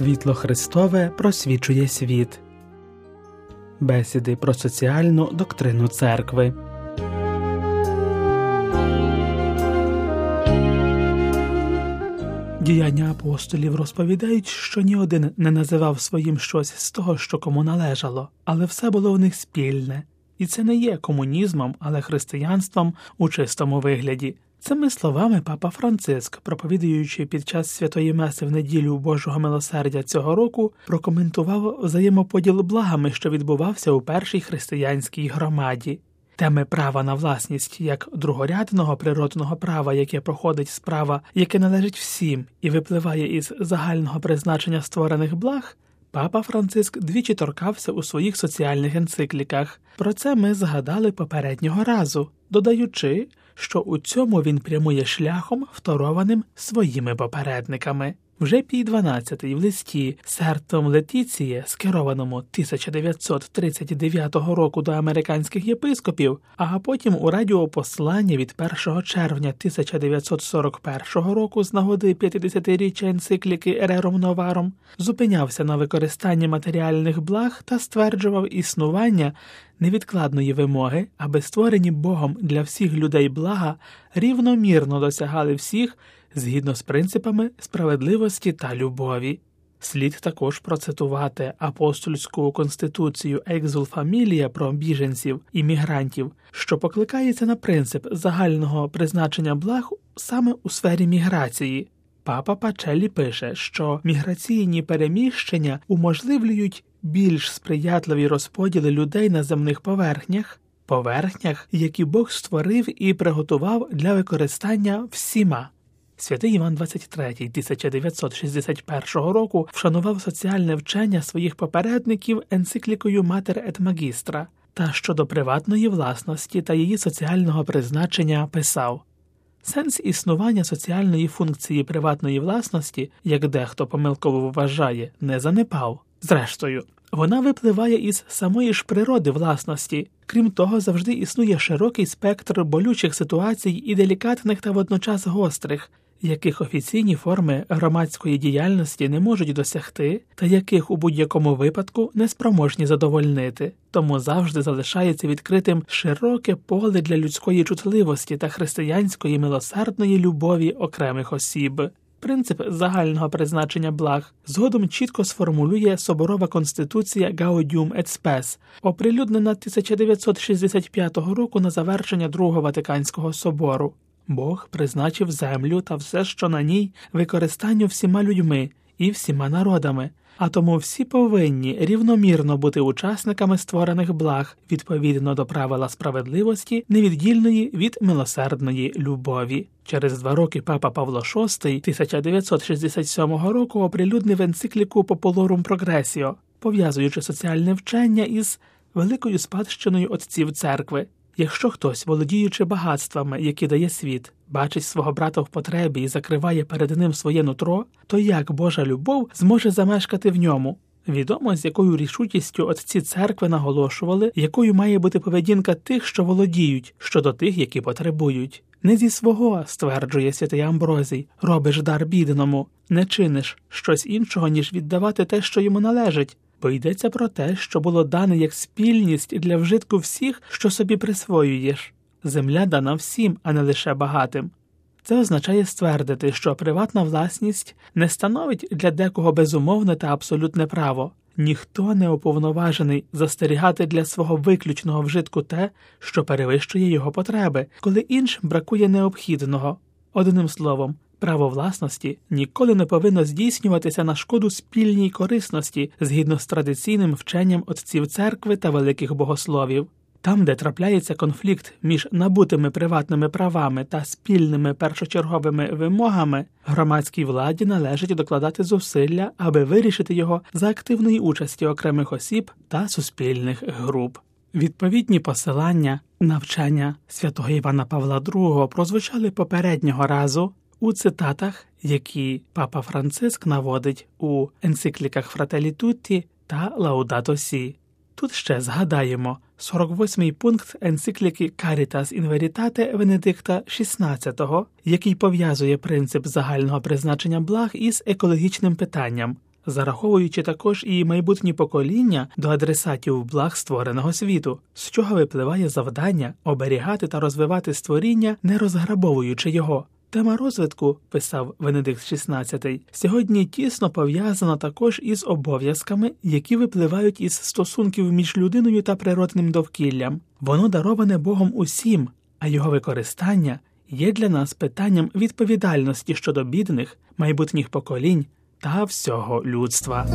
Світло Христове просвічує світ. Бесіди про соціальну доктрину церкви. Діяння апостолів розповідають, що ні один не називав своїм щось з того, що кому належало, але все було в них спільне, і це не є комунізмом, але християнством у чистому вигляді. Цими словами папа Франциск, проповідуючи під час святої меси в неділю Божого милосердя цього року, прокоментував взаємоподіл благами, що відбувався у першій християнській громаді. Теми права на власність як другорядного природного права, яке проходить з права, яке належить всім і випливає із загального призначення створених благ. Папа Франциск двічі торкався у своїх соціальних енцикліках. Про це ми згадали попереднього разу, додаючи, що у цьому він прямує шляхом, второваним своїми попередниками. Вже пій 12 в листі Сертом Летіціє, скерованому 1939 року до американських єпископів, а потім у радіопосланні від 1 червня 1941 року з нагоди 50-річчя енцикліки Ерером Новаром, зупинявся на використанні матеріальних благ та стверджував існування невідкладної вимоги, аби створені Богом для всіх людей блага рівномірно досягали всіх згідно з принципами справедливості та любові. Слід також процитувати апостольську конституцію Екзул Фамілія про біженців і мігрантів, що покликається на принцип загального призначення благ саме у сфері міграції. Папа Пачелі пише, що міграційні переміщення уможливлюють більш сприятливі розподіли людей на земних поверхнях, поверхнях, які Бог створив і приготував для використання всіма. Святий Іван 23 1961 року вшанував соціальне вчення своїх попередників енциклікою Матер ет Магістра та щодо приватної власності та її соціального призначення писав Сенс існування соціальної функції приватної власності, як дехто помилково вважає, не занепав. Зрештою, вона випливає із самої ж природи власності. Крім того, завжди існує широкий спектр болючих ситуацій і делікатних та водночас гострих, яких офіційні форми громадської діяльності не можуть досягти, та яких у будь-якому випадку не спроможні задовольнити, тому завжди залишається відкритим широке поле для людської чутливості та християнської милосердної любові окремих осіб. Принцип загального призначення благ згодом чітко сформулює Соборова конституція Gaudium et Spes, оприлюднена 1965 року на завершення Другого Ватиканського собору. Бог призначив землю та все, що на ній, використанню всіма людьми і всіма народами, а тому всі повинні рівномірно бути учасниками створених благ відповідно до правила справедливості, невіддільної від милосердної любові. Через два роки папа Павло VI 1967 року оприлюднив енцикліку Популорум Прогресіо, пов'язуючи соціальне вчення із великою спадщиною отців церкви. Якщо хтось, володіючи багатствами, які дає світ, бачить свого брата в потребі і закриває перед ним своє нутро, то як Божа любов зможе замешкати в ньому? Відомо, з якою рішучістю отці церкви наголошували, якою має бути поведінка тих, що володіють, щодо тих, які потребують. Не зі свого, стверджує святий Амброзій, робиш дар бідному, не чиниш щось іншого, ніж віддавати те, що йому належить бо йдеться про те, що було дане як спільність для вжитку всіх, що собі присвоюєш. Земля дана всім, а не лише багатим. Це означає ствердити, що приватна власність не становить для декого безумовне та абсолютне право. Ніхто не уповноважений застерігати для свого виключного вжитку те, що перевищує його потреби, коли іншим бракує необхідного. Одним словом, Право власності ніколи не повинно здійснюватися на шкоду спільній корисності згідно з традиційним вченням отців церкви та великих богословів. Там, де трапляється конфлікт між набутими приватними правами та спільними першочерговими вимогами, громадській владі належить докладати зусилля, аби вирішити його за активної участі окремих осіб та суспільних груп. Відповідні посилання, навчання святого Івана Павла II прозвучали попереднього разу у цитатах, які папа Франциск наводить у енцикліках Фрателі Тутті та Лаудато Сі. Тут ще згадаємо 48-й пункт енцикліки Caritas in Veritate Венедикта XVI, який пов'язує принцип загального призначення благ із екологічним питанням. зараховуючи також і майбутні покоління до адресатів благ створеного світу, з чого випливає завдання оберігати та розвивати створіння, не розграбовуючи його. Тема розвитку, писав Венедикт XVI, сьогодні тісно пов'язана також із обов'язками, які випливають із стосунків між людиною та природним довкіллям. Воно дароване Богом усім, а його використання є для нас питанням відповідальності щодо бідних, майбутніх поколінь та всього людства.